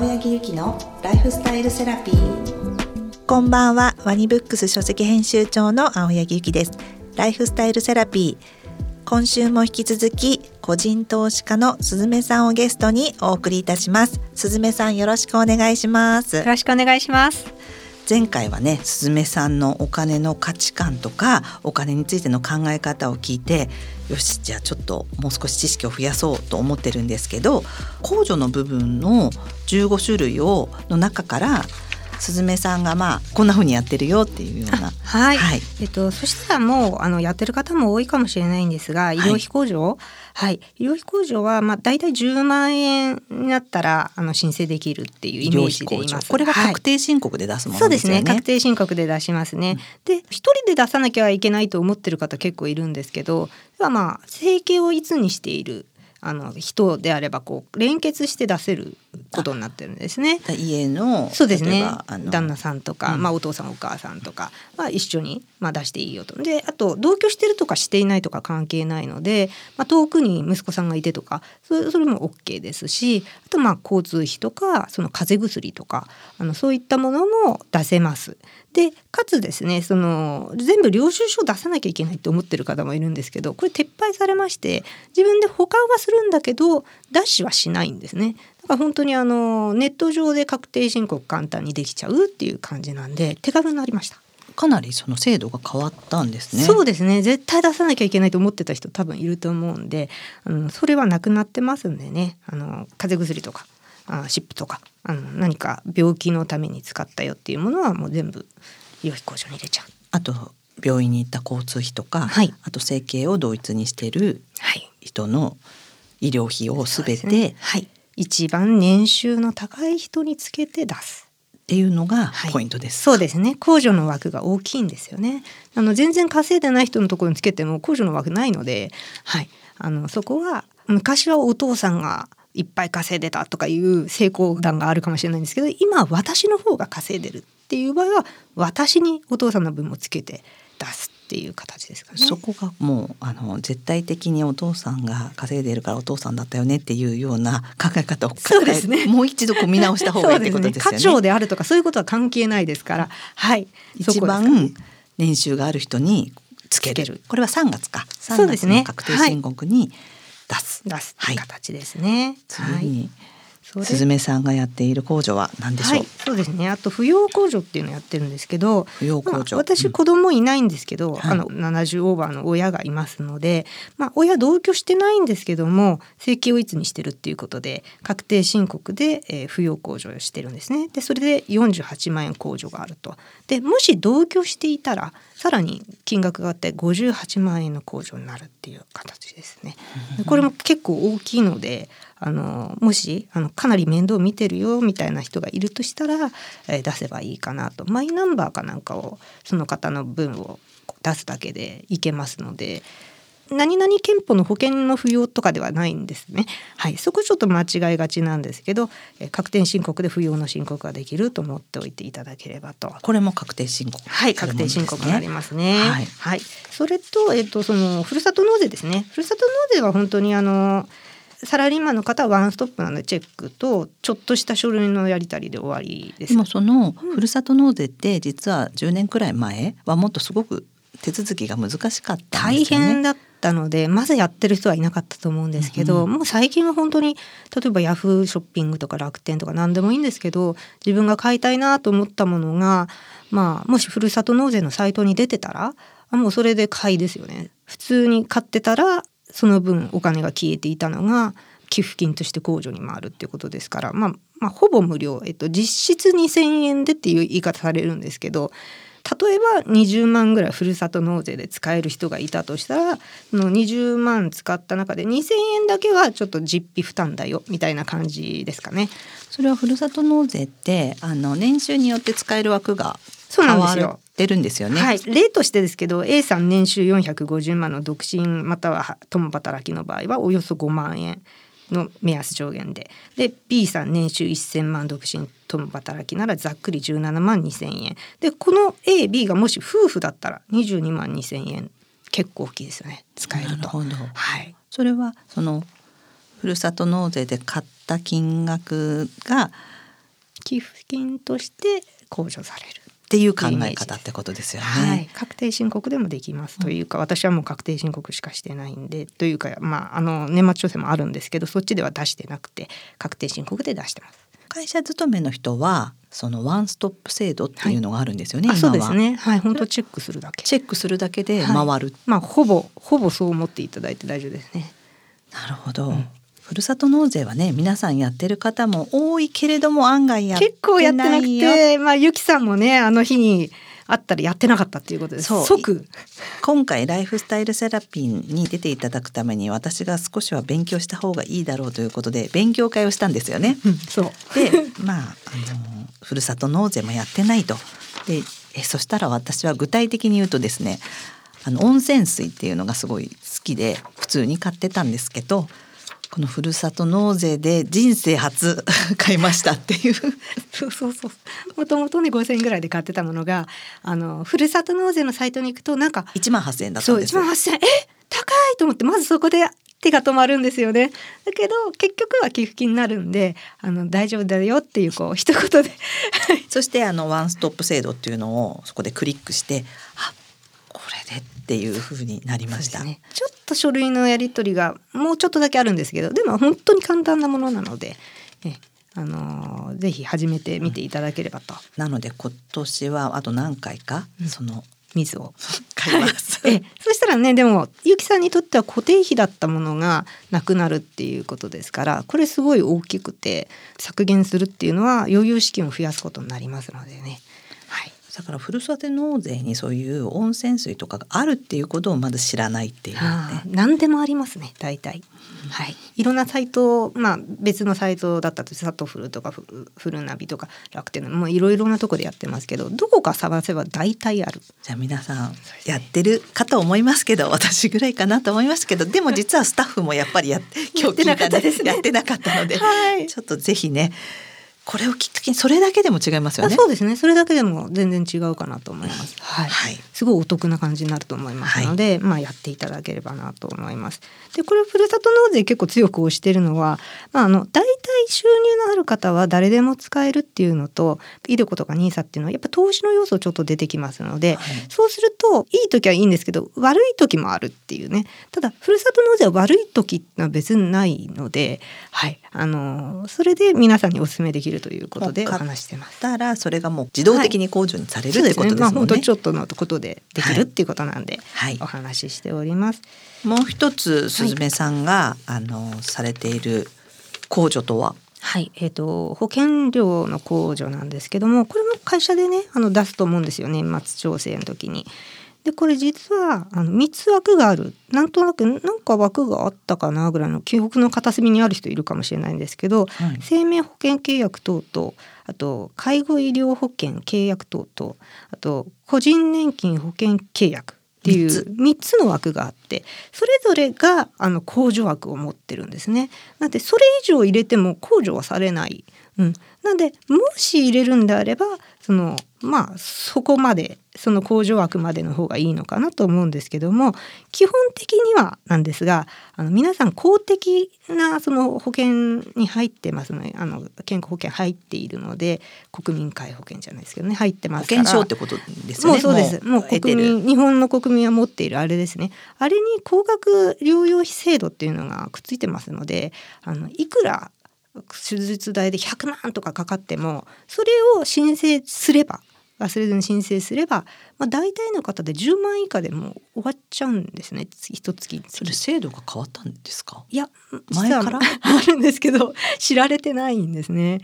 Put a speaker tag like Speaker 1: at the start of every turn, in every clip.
Speaker 1: 青柳ゆきのライフスタイルセラピー。
Speaker 2: こんばんは。ワニブックス書籍編集長の青柳ゆきです。ライフスタイルセラピー。今週も引き続き個人投資家のすずめさんをゲストにお送りいたします。すずめさんよろしくお願いします。
Speaker 3: よろしくお願いします。
Speaker 2: 前回はねすずめさんのお金の価値観とかお金についての考え方を聞いてよしじゃあちょっともう少し知識を増やそうと思ってるんですけど控除の部分の15種類をの中からすずめさんがまあこんな風にやってるよっていうような。
Speaker 3: はい、はい、えっとそしたらもうあのやってる方も多いかもしれないんですが医療費控除、はい、はい、医療費控除はまあ大体10万円になったらあの申請できるっていうイメージでいます。
Speaker 2: これが確定申告で出すもの、ね。はい、
Speaker 3: そうですね。確定申告で出しますね、うん、で一人で出さなきゃいけないと思ってる方結構いるんですけどはまあ生計をいつにしているあの人であればこう連結して出せることになってるんですね。
Speaker 2: 家の
Speaker 3: そうですね旦那さんとか、うん、まあ、お父さんお母さんとかは一緒に、まあ、出していいよと。であと同居してるとかしていないとか関係ないので、まあ、遠くに息子さんがいてとかそれも OK ですしあとまあ交通費とかその風邪薬とかあのそういったものも出せます。でかつですねその全部領収書を出さなきゃいけないって思ってる方もいるんですけどこれ撤廃されまして自分で保管はするんだけどダッシュはしないんですね。だから本当にあのネット上で確定申告簡単にできちゃうっていう感じなんで手軽になりました。
Speaker 2: かなりその制度が変わったんですね。
Speaker 3: そうですね。絶対出さなきゃいけないと思ってた人多分いると思うんで、あのそれはなくなってますんでね。あの風邪薬とかあ湿布とかあの何か病気のために使ったよっていうものはもう全部医療費控除に入れちゃう。
Speaker 2: あと病院に行った交通費とか、はい、あと生計を同一にしている人の医療費をすべて、ね、
Speaker 3: はい、一番年収の高い人につけて出す。
Speaker 2: っていうのがポイントです、
Speaker 3: はい、そうですね。控除の枠が大きいんですよね。あの全然稼いでない人のところにつけても控除の枠ないのではい。あのそこは昔はお父さんがいっぱい稼いでたとかいう成功談があるかもしれないんですけど今私の方が稼いでるっていう場合は私にお父さんの分もつけて出すっていう形ですかね。
Speaker 2: そこがもうあの絶対的にお父さんが稼いでいるからお父さんだったよねっていうような考え方を
Speaker 3: そうですね。
Speaker 2: もう一度こう見直した方がいいってことですよね。
Speaker 3: 課長であるとかそういうことは関係ないですから、はい。
Speaker 2: 一番年収がある人につける。これは3月か。3月の確定申告に出す。
Speaker 3: 出す形ですね。
Speaker 2: はい。すずめさんがやっている控除は何でしょう、はい、
Speaker 3: そうですね。あと扶養控除っていうのをやってるんですけど
Speaker 2: 扶養控除、
Speaker 3: まあ、私子供いないんですけど、うん、あの70オーバーの親がいますので、まあ、親同居してないんですけども生計をいつにしてるっていうことで確定申告で、えー、扶養控除をしてるんですね。でそれで48万円控除があると。でもし同居していたらさらに金額があって58万円の控除になるっていう形ですね。これも結構大きいのであのもしあのかなり面倒見てるよみたいな人がいるとしたら、えー、出せばいいかなとマイナンバーかなんかをその方の分を出すだけでいけますので何々憲法の保険の不要とかではないんですね。はい、そこちょっと間違いがちなんですけど、え確定申告で不要の申告ができると思っておいていただければと。
Speaker 2: これも確定申告、
Speaker 3: ね、はい、確定申告がありますね。はい、はい、それとえっとそのふるさと納税ですね。ふるさと納税は本当にあのサラリーマンの方はワンストップなのでチェックとちょっとした書類のやり取りで終わりです。
Speaker 2: でもそのふるさと納税って実は10年くらい前はもっとすごく手続きが難しかった、
Speaker 3: ね、大変だったのでまずやってる人はいなかったと思うんですけど、うん、もう最近は本当に例えばヤフーショッピングとか楽天とか何でもいいんですけど自分が買いたいなと思ったものが、まあ、もしふるさと納税のサイトに出てたらもうそれで買いですよね。普通に買ってたらその分お金が消えていたのが寄付金として控除に回るっていうことですから、まあ、まあほぼ無料、えっと、実質2,000円でっていう言い方されるんですけど例えば20万ぐらいふるさと納税で使える人がいたとしたらその20万使った中で2,000円だけはちょっと実費負担だよみたいな感じですかね。
Speaker 2: それはふるさと納税ってあの年収によって使える枠がそうなんですよ。てるんですよね。
Speaker 3: はい、例としてですけど A さん年収450万の独身または共働きの場合はおよそ5万円の目安上限で。で B さん年収1,000万独身共働きならざっくり17万2,000円。でこの AB がもし夫婦だったら22万2,000円。結構大きいですよね。使えると。
Speaker 2: るはい、それはそのふるさと納税で買った金額が
Speaker 3: 寄付金として控除される。
Speaker 2: っていう考え方ってことですよね。は
Speaker 3: い、確定申告でもできますというか、うん、私はもう確定申告しかしてないんでというかまああの年末調整もあるんですけどそっちでは出してなくて確定申告で出してます。
Speaker 2: 会社勤めの人はそのワンストップ制度っていうのがあるんですよね。はい、
Speaker 3: そうですね。はい、本当チェックするだけ。
Speaker 2: チェックするだけで回る。はい、
Speaker 3: まあほぼほぼそう思っていただいて大丈夫ですね。
Speaker 2: なるほど。うんふるさと納税はね皆さんやってる方も多いけれども案外や
Speaker 3: 結構やってなくてまあゆきさんもねあの日にあったらやってなかったっていうことです。即。
Speaker 2: 今回ライフスタイルセラピーに出ていただくために私が少しは勉強した方がいいだろうということで勉強会をしたんですよね。
Speaker 3: うん、そう。
Speaker 2: でまああのふるさと納税もやってないと。でえそしたら私は具体的に言うとですねあの温泉水っていうのがすごい好きで普通に買ってたんですけどこのふるさと納税で人生初 買いましたっていう。
Speaker 3: そうそうそう。もともとね5,000円ぐらいで買ってたものがあのふるさと納税のサイトに行くとなんか
Speaker 2: 1万8,000円だったんです。
Speaker 3: よ。そう1万8,000円。え？高いと思ってまずそこで手が止まるんですよね。だけど結局は寄付金になるんであの大丈夫だよっていうこう一言で。
Speaker 2: そしてあのワンストップ制度っていうのをそこでクリックしてあこれでっていうふうになりました、ね、
Speaker 3: ちょっと書類のやり取りがもうちょっとだけあるんですけどでも本当に簡単なものなのでえあのぜひ始めてみていただければと、うん、
Speaker 2: なので今年はあと何回か、うん、その水を
Speaker 3: 買います、はい、え。そしたらねでもゆきさんにとっては固定費だったものがなくなるっていうことですからこれすごい大きくて削減するっていうのは余裕資金を増やすことになりますのでね
Speaker 2: だからふるさと納税にそういう温泉水とかがあるっていうことをまだ知らないっていうね。
Speaker 3: 何でもありますね大体、うん、はい。いろんなサイトまあ別のサイトだったとサトフルとかフルナビとか楽天もいろいろなとこでやってますけどどこか探せば大体ある。
Speaker 2: じゃあ皆さんやってるかと思いますけど私ぐらいかなと思いますけどでも実はスタッフもやっぱりや今日聞いたね やってなかったので、はい、ちょっとぜひねこれをきっかけにそれだけでも違いますよね。
Speaker 3: そうですね。それだけでも全然違うかなと思います。はい。はい、すごいお得な感じになると思いますので、はい、まあやっていただければなと思います。で、これふるさと納税結構強く推しているのは、まああの大体収入のある方は誰でも使えるっていうのと、イデコとかニーサっていうのはやっぱ投資の要素ちょっと出てきますので、はい、そうするといい時はいいんですけど悪い時もあるっていうね。ただふるさと納税は悪い時ってのは別にないので、はい。あのそれで皆さんにお勧めできるということでお話してます。
Speaker 2: たらそれがもう自動的に控除にされる、はい、ということですね。まあ
Speaker 3: 本当ちょっとのことでできるっていうことなんで、はい、お話ししております。
Speaker 2: もう一つすずめさんが、はい、あのされている控除とは？
Speaker 3: はい、えーと、保険料の控除なんですけどもこれも会社でねあの出すと思うんですよ年末調整の時に。でこれ実はあの3つ枠があるなんとなくなんか枠があったかなぐらいの記憶の片隅にある人いるかもしれないんですけど、はい、生命保険契約等々あと介護医療保険契約等々あと個人年金保険契約っていう3つの枠があってそれぞれがあの控除枠を持ってるんですね。なんでそれ以上入れても控除はされない。うん、なんでもし入れるんであればそのまあそこまでその工場枠までの方がいいのかなと思うんですけども基本的にはなんですがあの皆さん公的なその保険に入ってますのであの健康保険入っているので国民皆保険じゃないですけどね入ってます
Speaker 2: から。保険証ってことですね？
Speaker 3: もうそうです。もう国民日本の国民は持っているあれですね。あれに高額療養費制度っていうのがくっついてますのであのいくら手術代で100万とかかかってもそれを申請すれば忘れずに申請すれば、まあ、大体の方で10万以下でも終わっちゃうんですね。一月
Speaker 2: それ制度が変わったんですか？
Speaker 3: いや前から？あるんですけど知られてないんですね。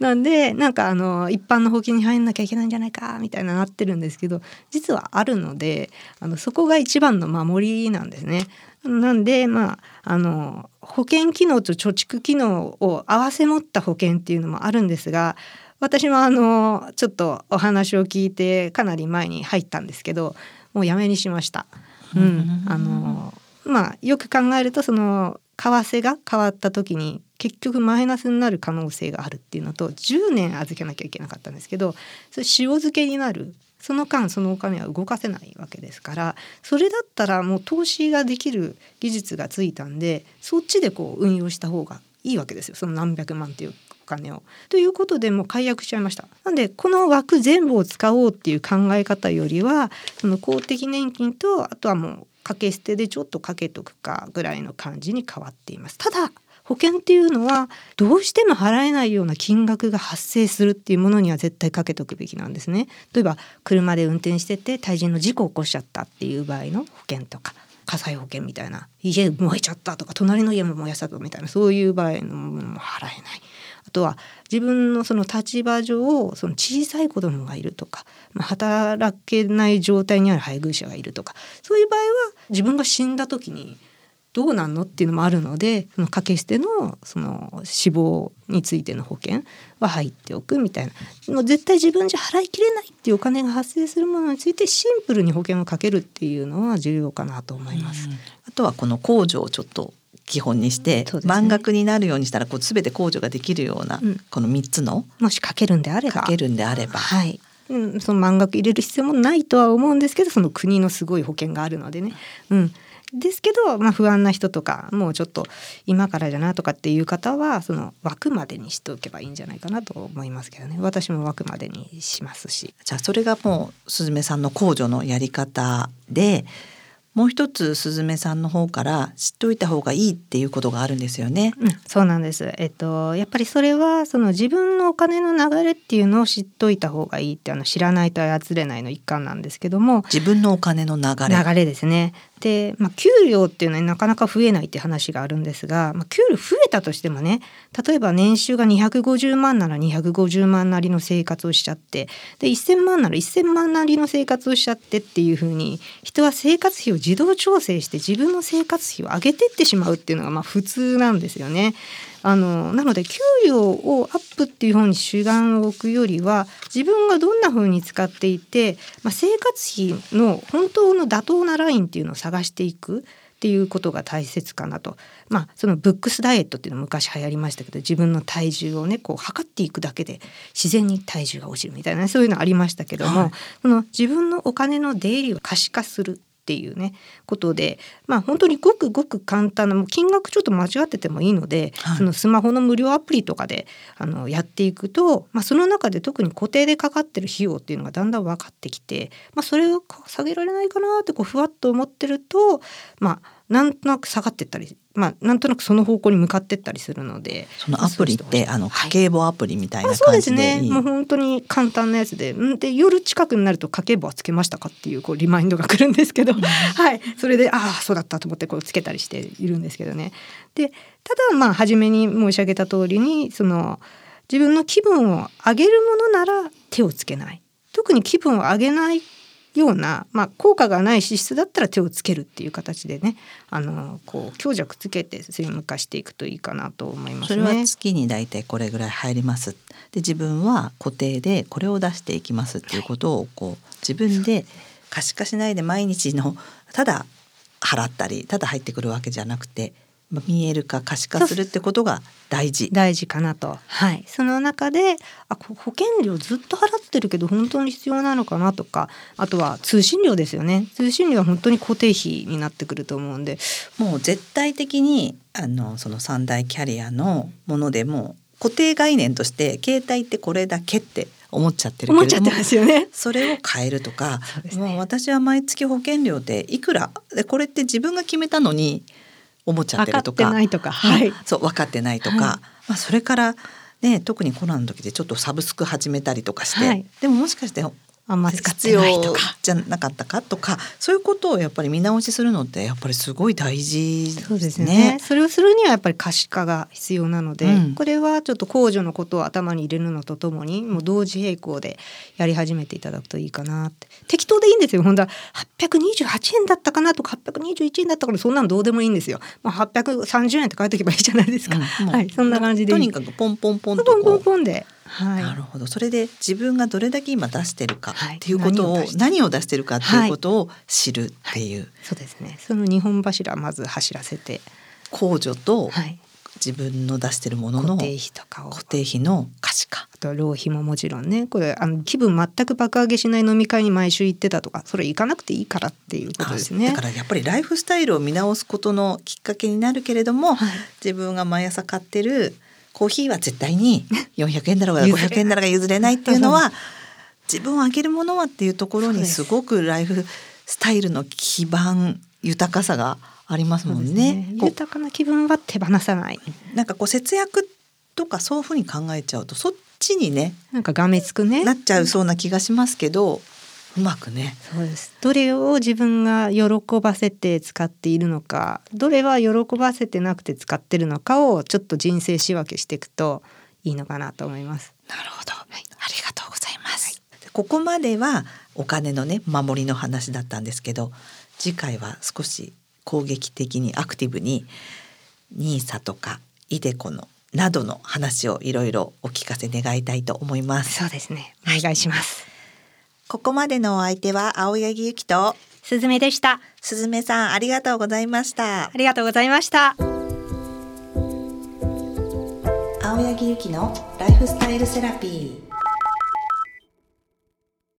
Speaker 3: なんでなんかあの一般の保険に入んなきゃいけないんじゃないかみたいななってるんですけど実はあるのであのそこが一番の守りなんですね。なんでまああの保険機能と貯蓄機能を併せ持った保険っていうのもあるんですが私もあのちょっとお話を聞いてかなり前に入ったんですけどもうやめにしました。うん、あのまあよく考えるとその為替が変わった時に結局マイナスになる可能性があるっていうのと10年預けなきゃいけなかったんですけどそれ塩漬けになるその間そのお金は動かせないわけですからそれだったらもう投資ができる技術がついたんでそっちでこう運用した方がいいわけですよその何百万っていうお金を。ということでもう解約しちゃいました。なんでこの枠全部を使おうっていう考え方よりはその公的年金とあとはもう掛け捨てでちょっとかけとくかぐらいの感じに変わっています。ただ保険っていうのはどうしても払えないような金額が発生するっていうものには絶対かけとくべきなんですね。例えば車で運転してて対人の事故を起こしちゃったっていう場合の保険とか火災保険みたいな家燃えちゃったとか隣の家も燃やしたとみたいなそういう場合のものも払えない。あとは自分のその立場上その小さい子供がいるとか、まあ、働けない状態にある配偶者がいるとかそういう場合は自分が死んだ時にどうなんのっていうのもあるのでその掛け捨てのその死亡についての保険は入っておくみたいなもう絶対自分じゃ払いきれないっていうお金が発生するものについてシンプルに保険をかけるっていうのは重要かなと思います。
Speaker 2: あとはこの控除をちょっと基本にして、ね、満額になるようにしたらこう全て控除ができるような、この3つの
Speaker 3: もしかけるんであれば。
Speaker 2: かけるんであれば、
Speaker 3: はい、うん、その満額入れる必要もないとは思うんですけどその国のすごい保険があるのでね、うん、ですけど、まあ、不安な人とかもうちょっと今からじゃなとかっていう方はその枠までにしておけばいいんじゃないかなと思いますけどね。私も枠までにしますし。
Speaker 2: じゃあそれがもうすずめさんの控除のやり方でもう一つすずめさんの方から知っておいた方がいいっていうことがあるんですよね。
Speaker 3: うん、そうなんです。えっとやっぱりそれはその自分のお金の流れっていうのを知っといた方がいいってあの知らないと操れないの一環なんですけども。
Speaker 2: 自分のお金の流れ。
Speaker 3: 流れですね。で、まあ、給料っていうのはなかなか増えないって話があるんですが、まあ、給料増えたとしてもね例えば年収が250万なら250万なりの生活をしちゃってで1,000万なら1,000万なりの生活をしちゃってっていうふうに人は生活費を自動調整して自分の生活費を上げてってしまうっていうのがまあ普通なんですよね。あのなので給料をアップっていう方に主眼を置くよりは自分がどんな風に使っていて、まあ、生活費の本当の妥当なラインっていうのを探していくっていうことが大切かなと。まあそのブックスダイエットっていうの昔流行りましたけど自分の体重をねこう測っていくだけで自然に体重が落ちるみたいなそういうのありましたけども、はい、その自分のお金の出入りを可視化するっていうねことでまあ本当にごくごく簡単なもう金額ちょっと間違っててもいいので、はい、そのスマホの無料アプリとかであのやっていくと、まあ、その中で特に固定でかかってる費用っていうのがだんだん分かってきて、まあ、それを下げられないかなってこうふわっと思ってるとまあなんとなく下がってったりまあなんとなくその方向に向かってったりするので
Speaker 2: そのアプリってあの家計簿アプリみたいな感じで、
Speaker 3: はい、そうですねもう本当に簡単なやつで。で夜近くになると家計簿はつけましたかっていうこうリマインドが来るんですけど、はい。それでああそうだったと思ってこうつけたりしているんですけどね。でただまあ初めに申し上げた通りにその自分の気分を上げるものなら手をつけない。特に気分を上げないような、まあ、効果がない支出だったら手をつけるっていう形でねあのこう強弱つけてスリム化していくといいかなと思います、
Speaker 2: ね、それは月に大体これぐらい入ります。で自分は固定でこれを出していきますっていうことをこう自分で可視化しないで毎日のただ払ったりただ入ってくるわけじゃなくて見えるか可視化するってことが大事。
Speaker 3: 大事かなと。はい。その中であ保険料ずっと払ってるけど本当に必要なのかなとかあとは通信料ですよね。通信料は本当に固定費になってくると思うんで。
Speaker 2: もう絶対的にあのその三大キャリアのものでも固定概念として携帯ってこれだけって思っちゃってる
Speaker 3: 思っちゃってますよね。
Speaker 2: それを変えるとか、ね、もう私は毎月保険料でいくらでこれって自分が決めたのに思っちゃってるとか。
Speaker 3: ないとか、はい、
Speaker 2: そう分かってないとか、はい、まあ、それからね特にコロナの時でちょっとサブスク始めたりとかして、はい、でももしかして
Speaker 3: あんま使ってないとか。
Speaker 2: じゃなかったかとかそういうことをやっぱり見直しするのってやっぱりすごい大事ですね。そうですね。
Speaker 3: それをするにはやっぱり可視化が必要なので、うん、これはちょっと控除のことを頭に入れるのとともにもう同時並行でやり始めていただくといいかなって。適当でいいんですよ。本当は828円だったかなとか821円だったからそんなのどうでもいいんですよ。まあ、830円って書いておけばいいじゃないですか。うん、はいそんな感じで
Speaker 2: とにかくポンポンポンと
Speaker 3: ポンポンポンで
Speaker 2: はい、なるほど。それで自分がどれだけ今出してるかっていうことを、はい、何を出してるかっていうことを知るっていう、はい、
Speaker 3: そうですね。その日本柱まず走らせて
Speaker 2: 控除と自分の出してるものの
Speaker 3: 固定費とかを。
Speaker 2: 固定費の可視化
Speaker 3: あとは浪費ももちろんね。これあの気分全く爆上げしない飲み会に毎週行ってたとかそれ行かなくていいからっていうことですね。
Speaker 2: だからやっぱりライフスタイルを見直すことのきっかけになるけれども、
Speaker 3: はい。
Speaker 2: 自分が毎朝買ってるコーヒーは絶対に 400円だろうが
Speaker 3: 譲れない。
Speaker 2: 500円だろうが譲れないっていうのは 自分をあげるものはっていうところにす。ごくライフスタイルの基盤豊かさがありますもんね。こう
Speaker 3: 豊かな気分は手放さない。
Speaker 2: なんかこう節約とかそういうふうに考えちゃうとそっちにね
Speaker 3: なんかがめつくね。
Speaker 2: なっちゃうそうな気がしますけどうまくね。
Speaker 3: そうです。どれを自分が喜ばせて使っているのかどれは喜ばせてなくて使ってるのかをちょっと人生仕分けしていくといいのかなと思います。
Speaker 2: なるほど、ありがとうございます、ここまではお金のね守りの話だったんですけど次回は少し攻撃的にアクティブにニーサとかイデコのなどの話をいろいろお聞かせ願いたいと思います。
Speaker 3: そうですね。お願いします。
Speaker 2: ここまでのお相手は青柳ゆきと
Speaker 3: すずめでした。
Speaker 2: すずめさんありがとうございました
Speaker 3: ありがとうございました。
Speaker 1: 青柳ゆきのライフスタイルセラピー